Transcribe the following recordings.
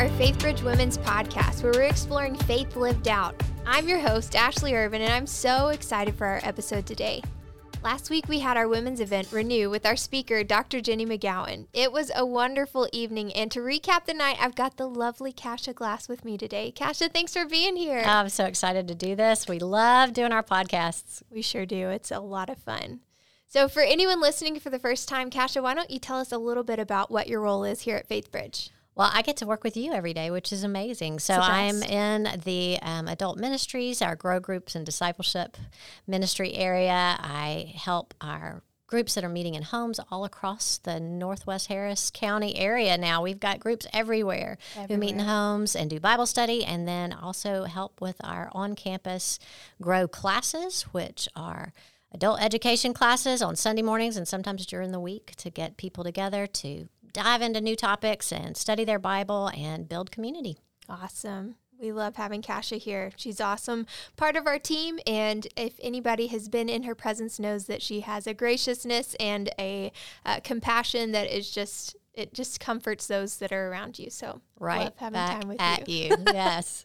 our FaithBridge Women's podcast, where we're exploring faith lived out. I'm your host, Ashley Irvin, and I'm so excited for our episode today. Last week, we had our women's event, Renew, with our speaker, Dr. Jenny McGowan. It was a wonderful evening, and to recap the night, I've got the lovely Kasha Glass with me today. Kasha, thanks for being here. I'm so excited to do this. We love doing our podcasts. We sure do. It's a lot of fun. So, for anyone listening for the first time, Kasha, why don't you tell us a little bit about what your role is here at FaithBridge? Well, I get to work with you every day, which is amazing. So I'm in the um, adult ministries, our grow groups and discipleship ministry area. I help our groups that are meeting in homes all across the Northwest Harris County area now. We've got groups everywhere, everywhere, who meet in homes and do Bible study, and then also help with our on campus grow classes, which are adult education classes on Sunday mornings and sometimes during the week to get people together to dive into new topics and study their Bible and build community. Awesome. We love having Kasha here. She's awesome, part of our team, and if anybody has been in her presence, knows that she has a graciousness and a uh, compassion that is just it just comforts those that are around you. So right, love having time with at you. you. yes.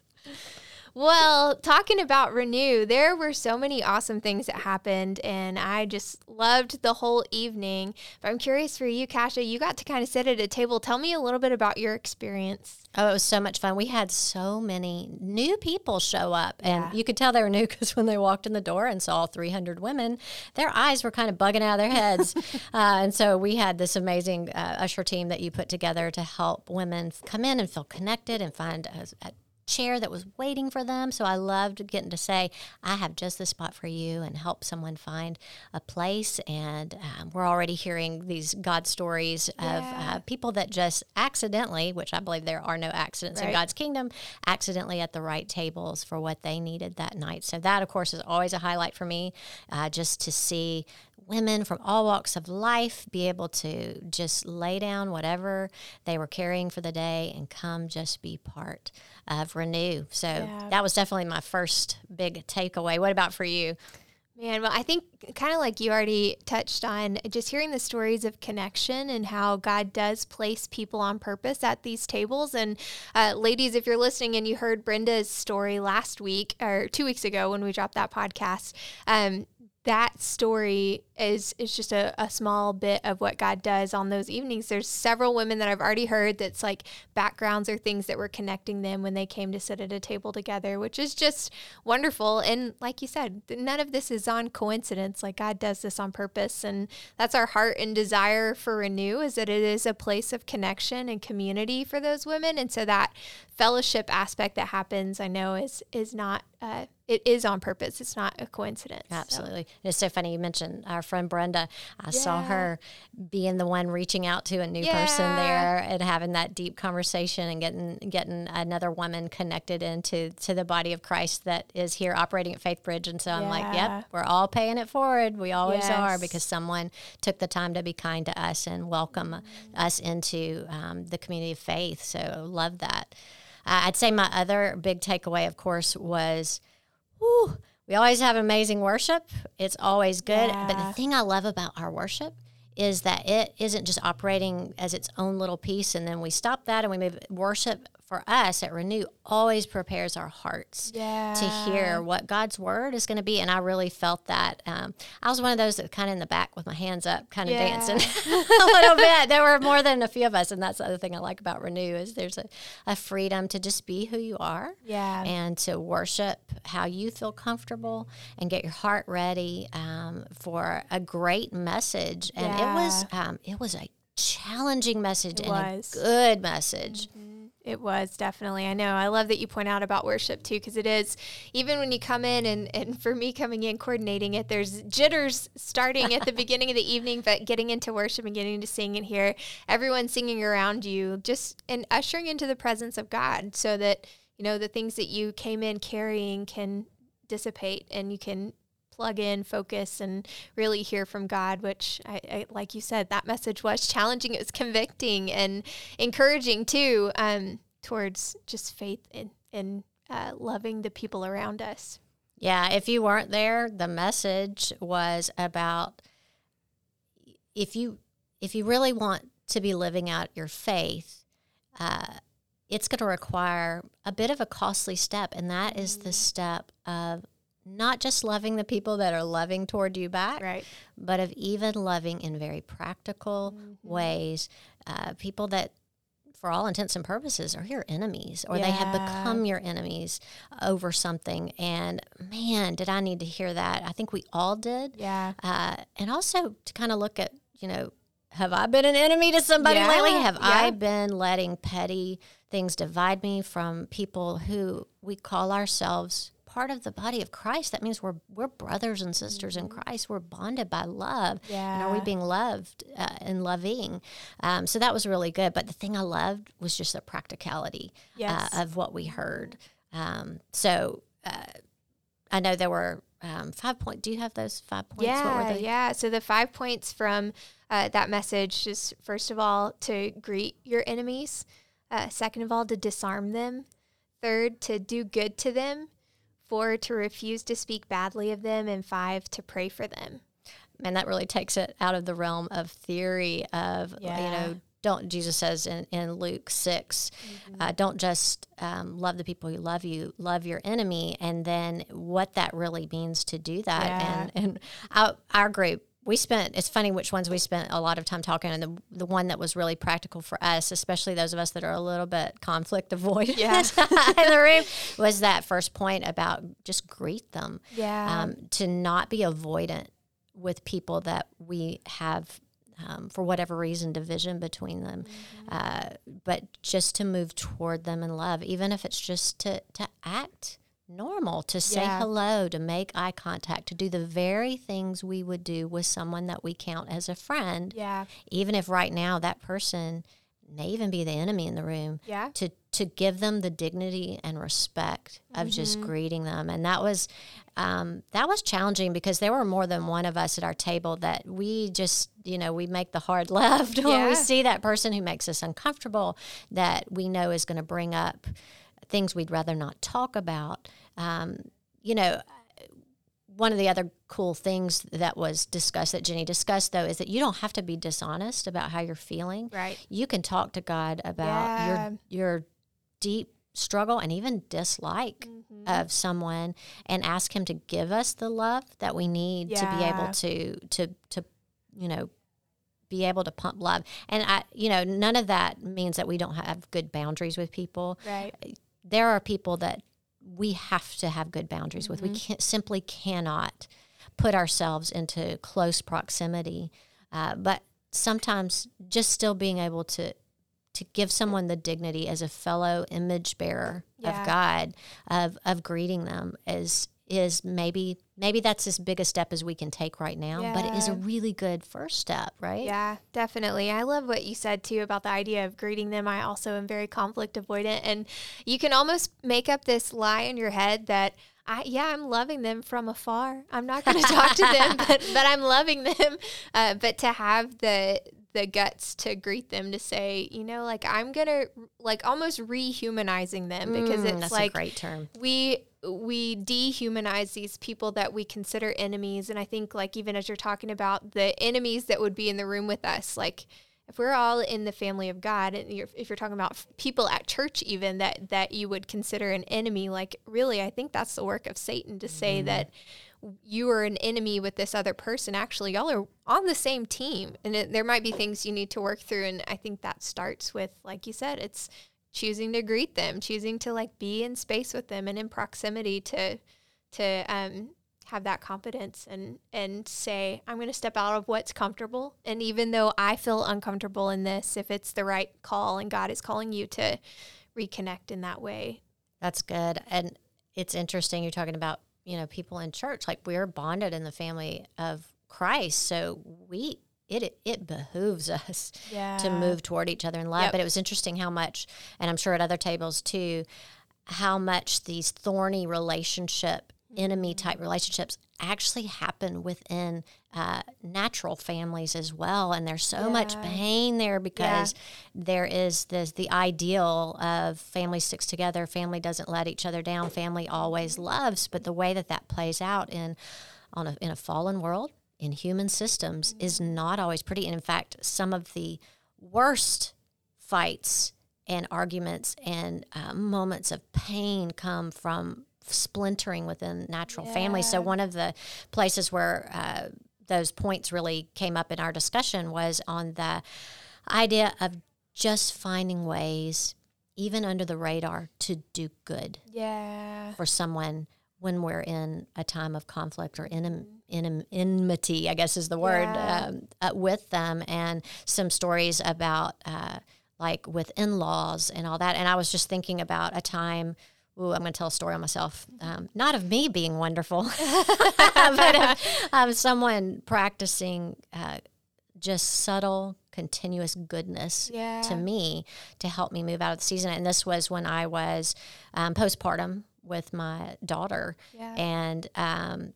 Well, talking about Renew, there were so many awesome things that happened, and I just loved the whole evening. But I'm curious for you, Kasha, you got to kind of sit at a table. Tell me a little bit about your experience. Oh, it was so much fun. We had so many new people show up, and yeah. you could tell they were new because when they walked in the door and saw 300 women, their eyes were kind of bugging out of their heads. uh, and so we had this amazing uh, usher team that you put together to help women come in and feel connected and find a, a chair that was waiting for them. So I loved getting to say, I have just the spot for you and help someone find a place. And um, we're already hearing these God stories yeah. of uh, people that just accidentally, which I believe there are no accidents right. in God's kingdom, accidentally at the right tables for what they needed that night. So that, of course, is always a highlight for me, uh, just to see women from all walks of life be able to just lay down whatever they were carrying for the day and come just be part of Renew. So yeah. that was definitely my first big takeaway. What about for you? Man, well, I think kind of like you already touched on, just hearing the stories of connection and how God does place people on purpose at these tables. And uh, ladies, if you're listening and you heard Brenda's story last week or two weeks ago when we dropped that podcast, um, that story is is just a, a small bit of what God does on those evenings. There's several women that I've already heard that's like backgrounds or things that were connecting them when they came to sit at a table together, which is just wonderful. And like you said, none of this is on coincidence. Like God does this on purpose. And that's our heart and desire for Renew is that it is a place of connection and community for those women. And so that fellowship aspect that happens, I know is is not uh, it is on purpose. It's not a coincidence. Absolutely. So. It's so funny you mentioned our friend Brenda. I yeah. saw her being the one reaching out to a new yeah. person there and having that deep conversation and getting getting another woman connected into to the body of Christ that is here operating at Faith Bridge. And so yeah. I'm like, yep, we're all paying it forward. We always yes. are because someone took the time to be kind to us and welcome mm-hmm. us into um, the community of faith. So love that. Uh, I'd say my other big takeaway, of course, was, whew, we always have amazing worship. It's always good. Yeah. But the thing I love about our worship is that it isn't just operating as its own little piece and then we stop that and we move worship for us at Renew always prepares our hearts yeah. to hear what God's word is going to be. And I really felt that. Um, I was one of those that kind of in the back with my hands up, kind of yeah. dancing a little bit. There were more than a few of us. And that's the other thing I like about Renew is there's a, a freedom to just be who you are yeah. and to worship how you feel comfortable and get your heart ready um, for a great message. And yeah. it was, um, it was a challenging message it and was. a good message. Mm-hmm. It was definitely. I know. I love that you point out about worship too, because it is, even when you come in and, and for me coming in coordinating it, there's jitters starting at the beginning of the evening, but getting into worship and getting to sing and hear everyone singing around you, just and ushering into the presence of God so that, you know, the things that you came in carrying can dissipate and you can plug in, focus, and really hear from God, which, I, I, like you said, that message was challenging. It was convicting and encouraging too, um, towards just faith in, in uh, loving the people around us. Yeah, if you weren't there, the message was about if you if you really want to be living out your faith, uh, it's going to require a bit of a costly step, and that is the step of not just loving the people that are loving toward you back, Right. but of even loving in very practical ways uh, people that, for all intents and purposes, are your enemies or they have become your enemies over something. And man, did I need to hear that? I think we all did. Yeah. Uh, and also to kind of look at, you know, have I been an enemy to somebody Yeah, lately? Have I been letting petty things divide me from people who we call ourselves part of the body of Christ? That means we're we're brothers and sisters in Christ. We're bonded by love. And are we Mm-hmm. Being loved uh, and loving? Um, so that was really good. But the thing I loved was just the practicality Yes. uh, of what we heard. Um, so uh, I know there were um, five points. Do you have those five points? What Yeah, were they? yeah. So the five points from uh, that message is first of all to greet your enemies, uh, second of all to disarm them, third to do good to them, four to refuse to speak badly of them, and five to pray for them. and that really takes it out of the realm of theory of you know don't jesus says in, in luke 6 Mm-hmm. uh, don't just um, love the people who love you love your enemy and then what that really means to do that Yeah. and and our, our group we spent it's funny which ones we spent a lot of time talking and the, the one that was really practical for us especially those of us that are a little bit conflict avoidant Yeah. in the room was that first point about just greet them Yeah. um, to not be avoidant with people that we have um, for whatever reason division between them uh, but just to move toward them in love even if it's just to, to act normal to say Yeah. hello to make eye contact to do the very things we would do with someone that we count as a friend yeah. even if right now that person may even be the enemy in the room Yeah. to to give them the dignity and respect of just Mm-hmm. greeting them and that was um, that was challenging because there were more than one of us at our table that we just you know we make the hard left when we see that person who makes us uncomfortable that we know is going to bring up things we'd rather not talk about um, you know one of the other cool things that was discussed that Jenny discussed though is that you don't have to be dishonest about how you're feeling. Right. You can talk to God about Yeah. your your deep struggle and even dislike Mm-hmm. of someone and ask him to give us the love that we need to be able to to to you know be able to pump love. And I you know none of that means that we don't have good boundaries with people Right. There are people that we have to have good boundaries with. We Mm-hmm. can't, simply cannot put ourselves into close proximity. Uh, but sometimes just still being able to to give someone the dignity as a fellow image bearer Yeah. of God, of of greeting them is is maybe maybe that's as big a step as we can take right now, but it is a really good first step, right? Yeah, definitely. I love what you said too about the idea of greeting them. I also am very conflict avoidant, and you can almost make up this lie in your head that. I, yeah, I'm loving them from afar. I'm not going to talk to them, but, but I'm loving them. Uh, but to have the the guts to greet them, to say, you know, like I'm gonna like almost rehumanizing them because Mm, it's that's like a great term. we we dehumanize these people that we consider enemies. And i think like even as you're talking about the enemies that would be in the room with us like if we're all in the family of god and you're, if you're talking about people at church even that that you would consider an enemy like really i think that's the work of satan to say mm-hmm. that you are an enemy with this other person. Actually y'all are on the same team. And it, there might be things you need to work through. And i think that starts with like you said it's choosing to greet them choosing to like be in space with them and in proximity to to um have that confidence and and say i'm going to step out of what's comfortable and even though i feel uncomfortable in this if it's the right call and god is calling you to reconnect in that way That's good. And it's interesting you're talking about, you know, people in church. Like we're bonded in the family of Christ. So we it it behooves us yeah to move toward each other in love. Yep. But it was interesting how much and I'm sure at other tables too, how much these thorny relationship, enemy type relationships actually happen within uh, natural families as well. And there's so much pain there because there is this the ideal of family sticks together, family doesn't let each other down, family always loves. But the way that that plays out in on a, in a fallen world in human systems is not always pretty. And in fact, some of the worst fights and arguments and uh, moments of pain come from splintering within natural yeah. families. So one of the places where uh, those points really came up in our discussion was on the idea of just finding ways, even under the radar, to do good. Yeah. For someone when we're in a time of conflict or in, in, enmity, I guess is the word, yeah. um, uh, with them, and some stories about uh, like with in laws and all that. And I was just thinking about a time. Ooh, I'm going to tell a story on myself. Um, not of me being wonderful, but of, of, someone practicing uh, just subtle, continuous goodness yeah. to me to help me move out of the season. And this was when I was um, postpartum with my daughter. Yeah. And um,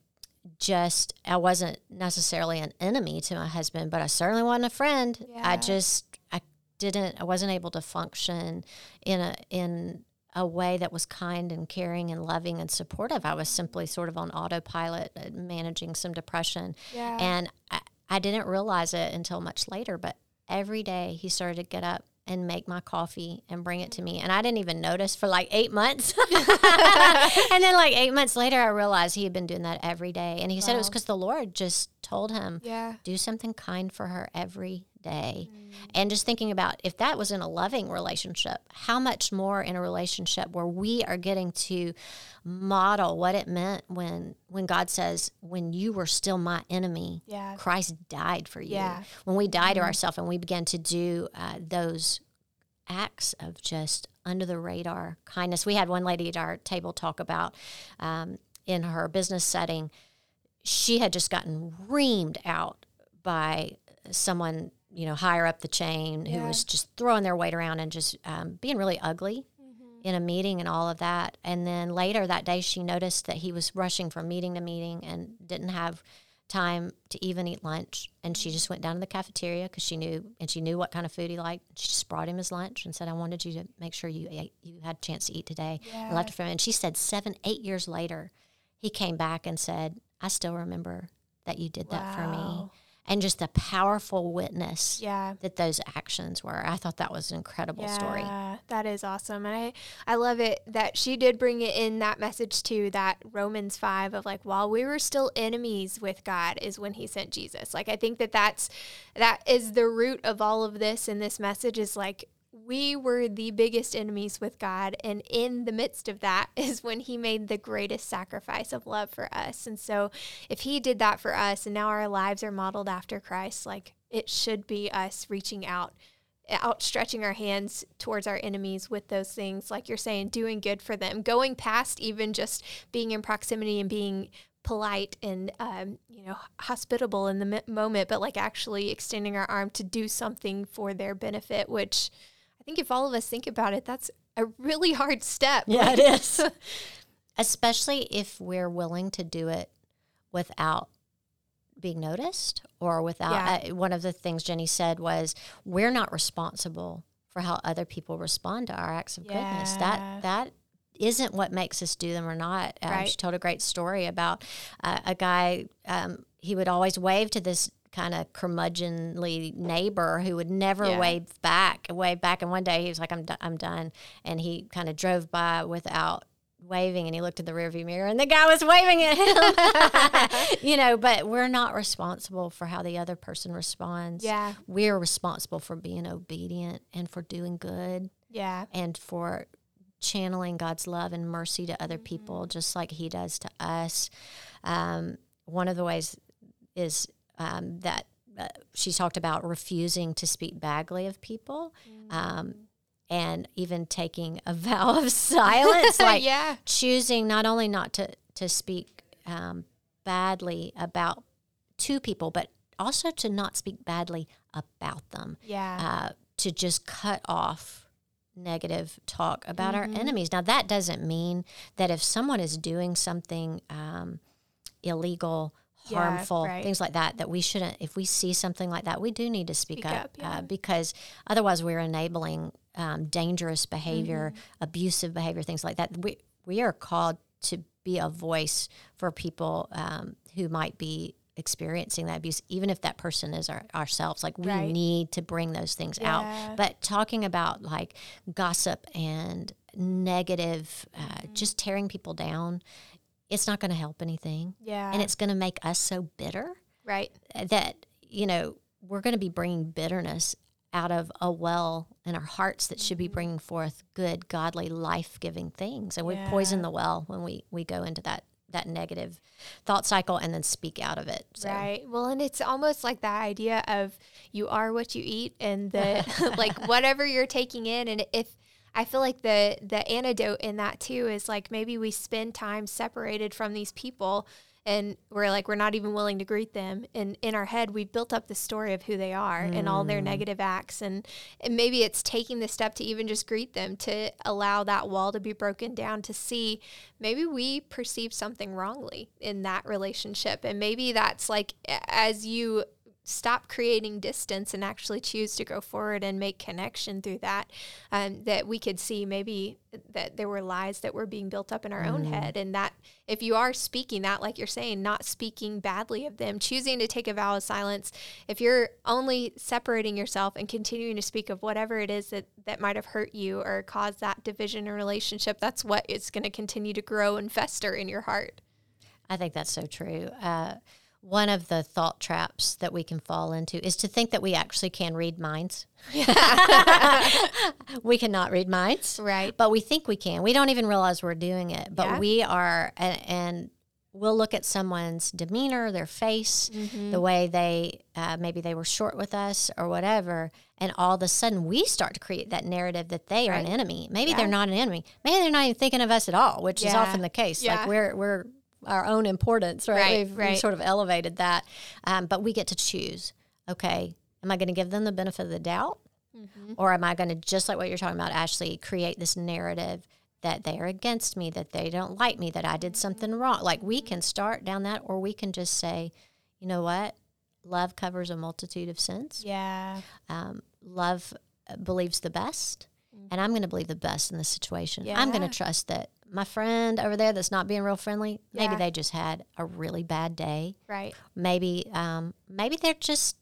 just, I wasn't necessarily an enemy to my husband, but I certainly wasn't a friend. Yeah. I just, I didn't, I wasn't able to function in a, in, a way that was kind and caring and loving and supportive. I was simply sort of on autopilot, uh, managing some depression. Yeah. And I, I didn't realize it until much later, but every day he started to get up and make my coffee and bring it to me. And I didn't even notice for like eight months. and then, like eight months later, I realized he had been doing that every day. And he wow. said it was because the Lord just told him, yeah. do something kind for her every day. Mm. And just thinking about if that was in a loving relationship, how much more in a relationship where we are getting to model what it meant when when God says, "When you were still my enemy, yeah. Christ died for you." Yeah. When we die mm-hmm. to ourselves and we begin to do uh, those acts of just under the radar kindness. We had one lady at our table talk about um, in her business setting, she had just gotten reamed out by someone you know, higher up the chain who was just throwing their weight around and just um, being really ugly mm-hmm. in a meeting and all of that. And then later that day, she noticed that he was rushing from meeting to meeting and didn't have time to even eat lunch. And she just went down to the cafeteria because she knew, and she knew what kind of food he liked. She just brought him his lunch and said, "I wanted you to make sure you ate, you had a chance to eat today." Yeah. And left it for him. And she said, seven, eight years later, he came back and said, "I still remember that you did wow. that for me." And just a powerful witness yeah. that those actions were. I thought that was an incredible yeah, story. That is awesome. And I, I love it that she did bring it in that message too, that Romans 5 of like, while we were still enemies with God is when he sent Jesus. Like, I think that that's, that is the root of all of this. And this message is like, we were the biggest enemies with God. And in the midst of that is when He made the greatest sacrifice of love for us. And so, if He did that for us and now our lives are modeled after Christ, like it should be us reaching out, outstretching our hands towards our enemies with those things, like you're saying, doing good for them, going past even just being in proximity and being polite and um, you know hospitable in the moment but like actually extending our arm to do something for their benefit which think if all of us think about it, that's a really hard step. Yeah, it is. Especially if we're willing to do it without being noticed or without yeah. uh, one of the things Jenny said was we're not responsible for how other people respond to our acts of yeah. goodness. That that isn't what makes us do them or not. Um, right. She told a great story about uh, a guy. Um, he would always wave to this kind of curmudgeonly neighbor who would never yeah. wave back, wave back. And one day he was like, "I'm do- I'm done," and he kind of drove by without waving, and he looked in the rearview mirror, and the guy was waving at him. you know, but we're not responsible for how the other person responds. Yeah, we're responsible for being obedient and for doing good. Yeah, and for channeling God's love and mercy to other mm-hmm. people, just like He does to us. Um, one of the ways is um, that uh, she talked about refusing to speak badly of people. Mm. Um, and even taking a vow of silence, like yeah. choosing not only not to to speak um, badly about two people, but also to not speak badly about them. Yeah, uh, to just cut off negative talk about mm-hmm. our enemies. Now that doesn't mean that if someone is doing something um, illegal harmful yeah, right. things like that that we shouldn't if we see something like that we do need to speak, speak up, up uh, yeah. uh, because otherwise we're enabling um, dangerous behavior mm-hmm. abusive behavior things like that we, we are called to be a voice for people um, who might be experiencing that abuse, even if that person is our, ourselves. Like we Right. need to bring those things Yeah. out. But talking about like gossip and negative, uh, Mm-hmm. just tearing people down, it's not going to help anything. Yeah. And it's going to make us so bitter right. that, you know, we're going to be bringing bitterness out of a well in our hearts that should be Mm-hmm. bringing forth good, godly, life giving things. And we poison the well when we, we go into that, that negative thought cycle and then speak out of it. So. Right. Well, and it's almost like that idea of you are what you eat, and the like whatever you're taking in, and if I feel like the the antidote in that too is like maybe we spend time separated from these people. And we're like, we're not even willing to greet them. And in our head, we've built up the story of who they are and all their mm. negative acts. And, and maybe it's taking the step to even just greet them, to allow that wall to be broken down, to see maybe we perceive something wrongly in that relationship. And maybe that's like as you stop creating distance and actually choose to go forward and make connection through that, um, that we could see maybe that there were lies that were being built up in our own head. And that if you are speaking that, like you're saying, not speaking badly of them, choosing to take a vow of silence, if you're only separating yourself and continuing to speak of whatever it is that, that might have hurt you or caused that division in relationship, that's what is going to continue to grow and fester in your heart. I think that's so true. Uh, one of the thought traps that we can fall into is to think that we actually can read minds. we cannot read minds, Right. but we think we can. We don't even realize we're doing it, but Yeah. we are, and, and we'll look at someone's demeanor, their face, Mm-hmm. the way they uh, maybe they were short with us or whatever, and all of a sudden we start to create that narrative that they are an enemy. Maybe Yeah. they're not an enemy. Maybe they're not even thinking of us at all, which is often the case. Yeah. Like we're we're our own importance, right? Right, we've, we've right. sort of elevated that, um, but we get to choose. Okay, am I going to give them the benefit of the doubt? Mm-hmm. Or am I going to, just like what you're talking about, Ashley, create this narrative that they are against me, that they don't like me, that I did something wrong? Like we can start down that, or we can just say, you know what? Love covers a multitude of sins. Yeah. Um, love uh, believes the best, and I'm going to believe the best in this situation. I'm going to trust that my friend over there that's not being real friendly, maybe they just had a really bad day. Right. Maybe, um, maybe they're just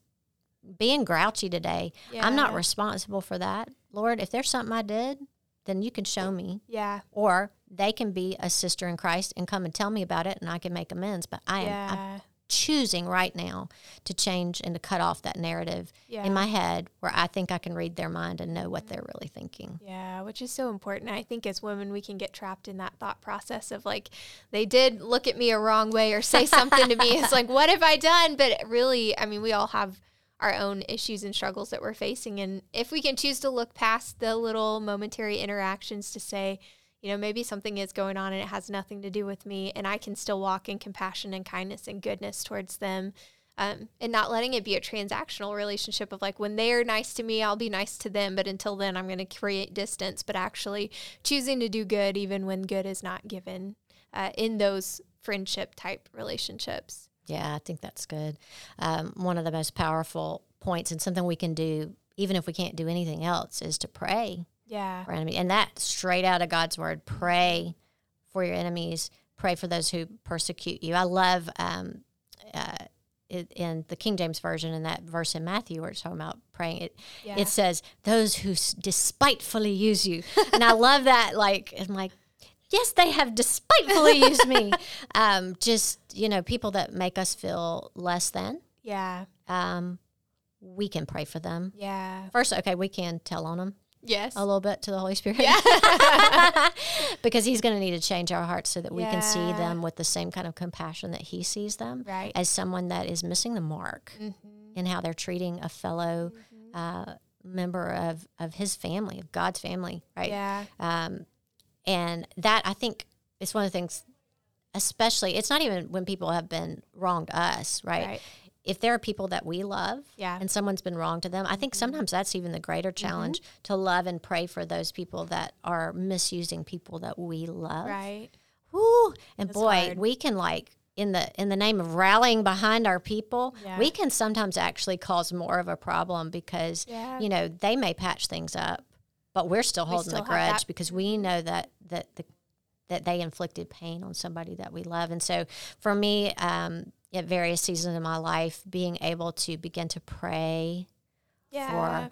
being grouchy today. I'm not responsible for that. Lord, if there's something I did, then you can show me. Yeah. Or they can be a sister in Christ and come and tell me about it and I can make amends. But I am Yeah. Choosing right now to change and to cut off that narrative Yeah. in my head where I think I can read their mind and know what they're mm. really thinking. Yeah, which is so important. I think as women, we can get trapped in that thought process of like, they did look at me a wrong way or say something to me. It's like, what have I done? But really, I mean, we all have our own issues and struggles that we're facing. And if we can choose to look past the little momentary interactions to say, you know, maybe something is going on and it has nothing to do with me, and I can still walk in compassion and kindness and goodness towards them. Um, and not letting it be a transactional relationship of like when they're nice to me, I'll be nice to them, but until then, I'm going to create distance. But actually choosing to do good even when good is not given uh, in those friendship type relationships. Yeah, I think that's good. Um, one of the most powerful points and something we can do, even if we can't do anything else, is to pray Yeah. for enemies. And that straight out of God's word pray for your enemies, pray for those who persecute you. I love um, uh, it, in the King James Version, in that verse in Matthew where it's talking about praying, it, Yeah. it says, those who despitefully use you. and I love that. Like, I'm like, yes, they have despitefully used me. Um, just, you know, people that make us feel less than. Yeah. Um, we can pray for them. Yeah. First, okay, we can tell on them Yes. a little bit to the Holy Spirit. Yeah. because He's going to need to change our hearts so that we can see them with the same kind of compassion that He sees them Right. as someone that is missing the mark Mhm. in how they're treating a fellow uh, member of, of His family, of God's family, right? Yeah. Um, and that I think is one of the things, especially, it's not even when people have been wronged us, right? Right. If there are people that we love Yeah. Mm-hmm. and someone's been wrong to them, I think sometimes that's even the greater challenge to love and pray for those people that are misusing people that we love. Right. Woo! And That's boy, hard. we can like in the in the name of rallying behind our people, Yeah. we can sometimes actually cause more of a problem because Yeah. you know they may patch things up, but we're still We holding still the have that- grudge because we know that that the that they inflicted pain on somebody that we love. And so for me, um, at various seasons in my life, being able to begin to pray yeah. for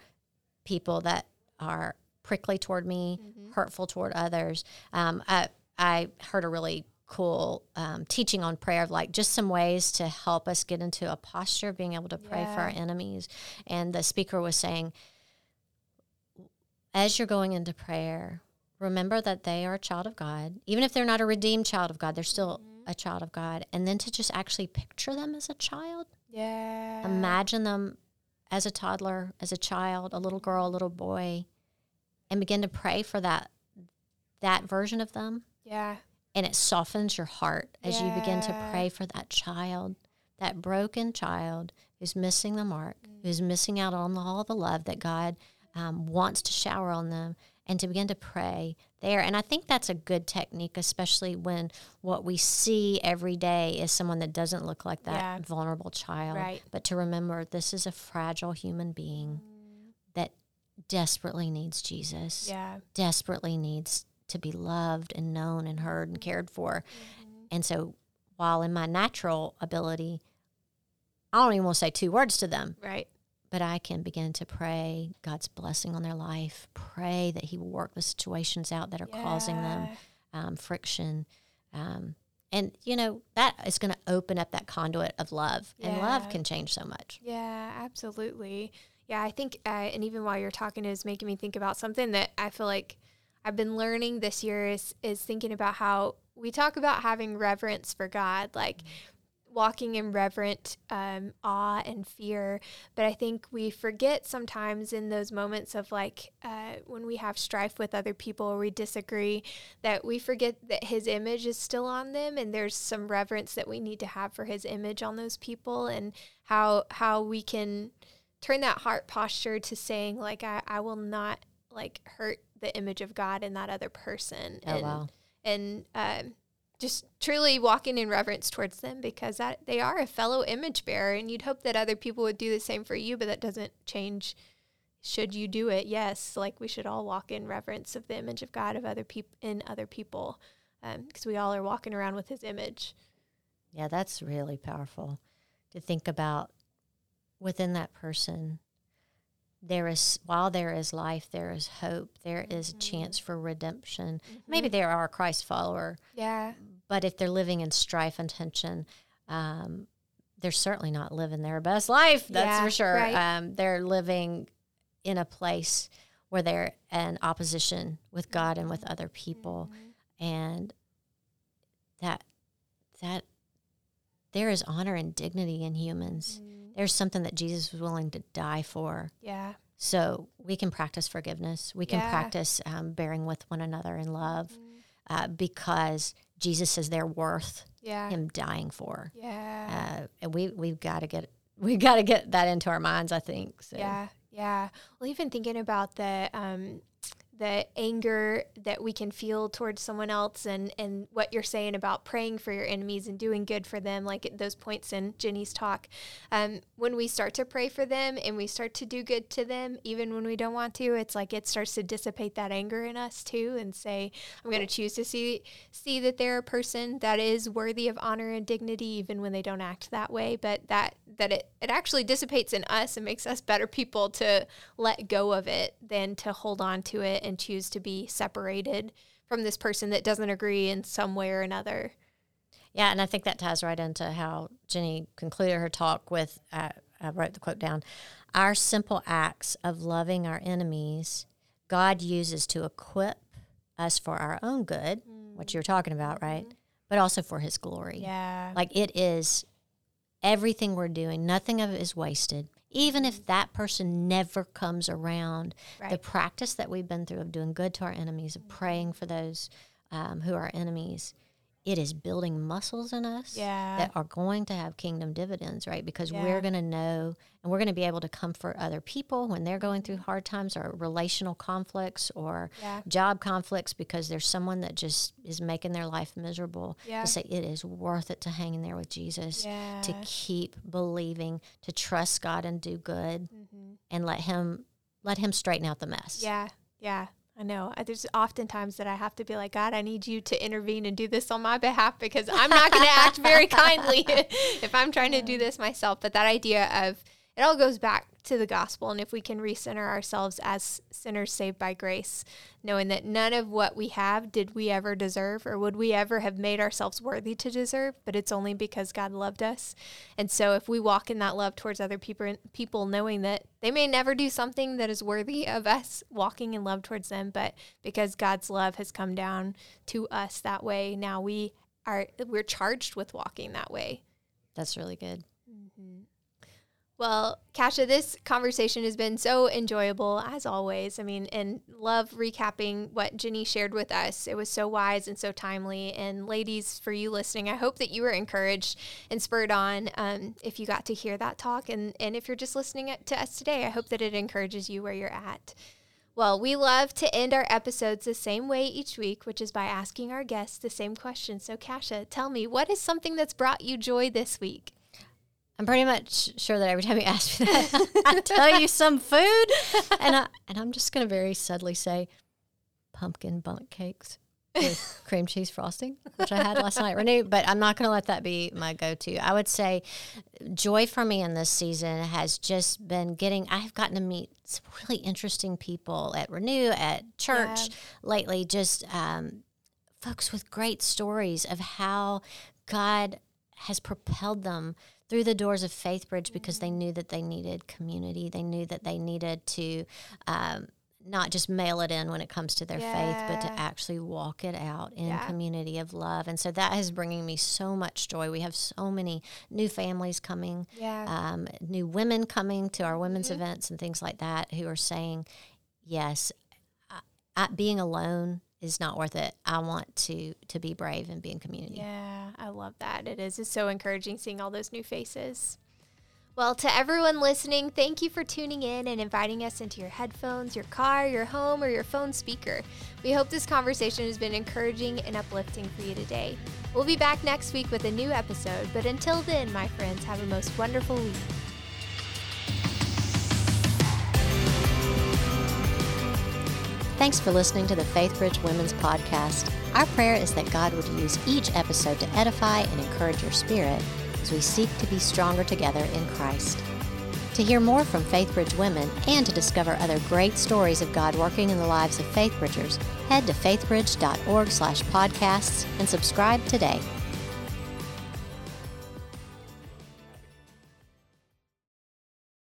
people that are prickly toward me, mm-hmm. hurtful toward others. Um, I, I heard a really cool um, teaching on prayer of like just some ways to help us get into a posture of being able to pray yeah. for our enemies. And the speaker was saying, as you're going into prayer, remember that they are a child of God. Even if they're not a redeemed child of God, they're still mm-hmm. A child of God. And then to just actually picture them as a child. Yeah. Imagine them as a toddler, as a child, a little girl, a little boy, and begin to pray for that that version of them. Yeah. And it softens your heart as yeah. you begin to pray for that child, that broken child who's missing the mark, mm. who's missing out on all the love that God um, wants to shower on them and to begin to pray there. And I think that's a good technique, especially when what we see every day is someone that doesn't look like that yeah. vulnerable child. Right. But to remember this is a fragile human being that desperately needs Jesus. Yeah. Desperately needs to be loved and known and heard and cared for. Mm-hmm. And so while in my natural ability, I don't even want to say two words to them. Right but I can begin to pray God's blessing on their life, pray that He will work the situations out that are yeah. causing them um, friction. Um, and, you know, that is going to open up that conduit of love, yeah. and love can change so much. Yeah, absolutely. Yeah, I think, uh, and even while you're talking, is making me think about something that I feel like I've been learning this year is, is thinking about how we talk about having reverence for God. Like, mm-hmm walking in reverent um, awe and fear. But I think we forget sometimes in those moments of like uh, when we have strife with other people or we disagree, that we forget that His image is still on them, and there's some reverence that we need to have for His image on those people, and how how we can turn that heart posture to saying like I, I will not like hurt the image of God in that other person. Oh, and, wow. And um, just truly walking in reverence towards them because that they are a fellow image bearer and you'd hope that other people would do the same for you but that doesn't change should you do it. Yes like we should all walk in reverence of the image of god of other people in other people because um, we all are walking around with his image. Yeah that's really powerful to think about within that person there is while there is life there is hope There mm-hmm. is a chance for redemption mm-hmm. maybe they are a christ follower yeah but if they're living in strife and tension um, they're certainly not living their best life that's yeah, for sure right. um, they're living in a place where they're in opposition with god and with other people mm-hmm. and that that there is honor and dignity in humans mm there's something that Jesus was willing to die for. Yeah. So we can practice forgiveness. We can yeah. practice um, bearing with one another in love mm uh, because Jesus is their worth yeah. him dying for. Yeah. Uh, and we, we've got to get, we've got to get that into our minds, I think. So. Yeah. Yeah. Well, even thinking about the, um, the anger that we can feel towards someone else and and what you're saying about praying for your enemies and doing good for them like at those points in Jenny's talk. Um, when we start to pray for them and we start to do good to them even when we don't want to it's like it starts to dissipate that anger in us too and say I'm going to choose to see see that they're a person that is worthy of honor and dignity even when they don't act that way. But that that it, it actually dissipates in us and makes us better people to let go of it than to hold on to it and choose to be separated from this person that doesn't agree in some way or another. Yeah, and I think that ties right into how Jenny concluded her talk with uh, I wrote the quote down Our simple acts of loving our enemies, God uses to equip us for our own good, mm. what you're talking about, right? Mm-hmm. But also for his glory. Yeah. Like it is everything we're doing, nothing of it is wasted even if that person never comes around, right. the practice that we've been through of doing good to our enemies, of praying for those um, who are enemies, it is building muscles in us yeah. that are going to have kingdom dividends, right? Because yeah. we're going to know and we're going to be able to comfort other people when they're going through hard times or relational conflicts or yeah. job conflicts because there's someone that just is making their life miserable. To say it is worth it to hang in there with Jesus, to keep believing, to trust God and do good, mm-hmm. and let Him let Him straighten out the mess. Yeah, yeah. I know. There's often times that I have to be like, God, I need you to intervene and do this on my behalf because I'm not going to act very kindly if I'm trying to do this myself. But that idea of it all goes back to the gospel. And if we can recenter ourselves as sinners saved by grace, knowing that none of what we have did we ever deserve or would we ever have made ourselves worthy to deserve, but it's only because God loved us. And so if we walk in that love towards other people, people knowing that they may never do something that is worthy of us walking in love towards them, but because God's love has come down to us that way, now we are we're charged with walking that way. That's really good. Mm-hmm. Well, Kasha, this conversation has been so enjoyable as always. I mean, and love recapping what Jenny shared with us. It was so wise and so timely. And ladies, for you listening, I hope that you were encouraged and spurred on um, if you got to hear that talk. And, and if you're just listening to us today, I hope that it encourages you where you're at. Well, we love to end our episodes the same way each week, which is by asking our guests the same question. So, Kasha, tell me, what is something that's brought you joy this week? I'm pretty much sure that every time you ask me that, I tell you some food, and I and I'm just gonna very subtly say pumpkin bundt cakes with cream cheese frosting, which I had last night, Renee. But I'm not gonna let that be my go-to. I would say joy for me in this season has just been getting. I've gotten to meet some really interesting people at Renew, at church yeah. lately. Just um, folks with great stories of how God has propelled them through the doors of Faithbridge because they knew that they needed community. They knew that they needed to um, not just mail it in when it comes to their yeah. faith, but to actually walk it out in yeah. community of love. And so that is bringing me so much joy. We have so many new families coming, yeah. um, new women coming to our women's mm-hmm. events and things like that who are saying, yes, I, I, being alone is not worth it. I want to to be brave and be in community. Yeah, I love that. It is. It's so encouraging seeing all those new faces. Well, to everyone listening, thank you for tuning in and inviting us into your headphones, your car, your home, or your phone speaker. We hope this conversation has been encouraging and uplifting for you today. We'll be back next week with a new episode, but until then, my friends, have a most wonderful week. Thanks for listening to the Faithbridge Women's Podcast. Our prayer is that God would use each episode to edify and encourage your spirit as we seek to be stronger together in Christ. To hear more from Faithbridge women and to discover other great stories of God working in the lives of Faithbridgers, head to faithbridge.org/podcasts and subscribe today.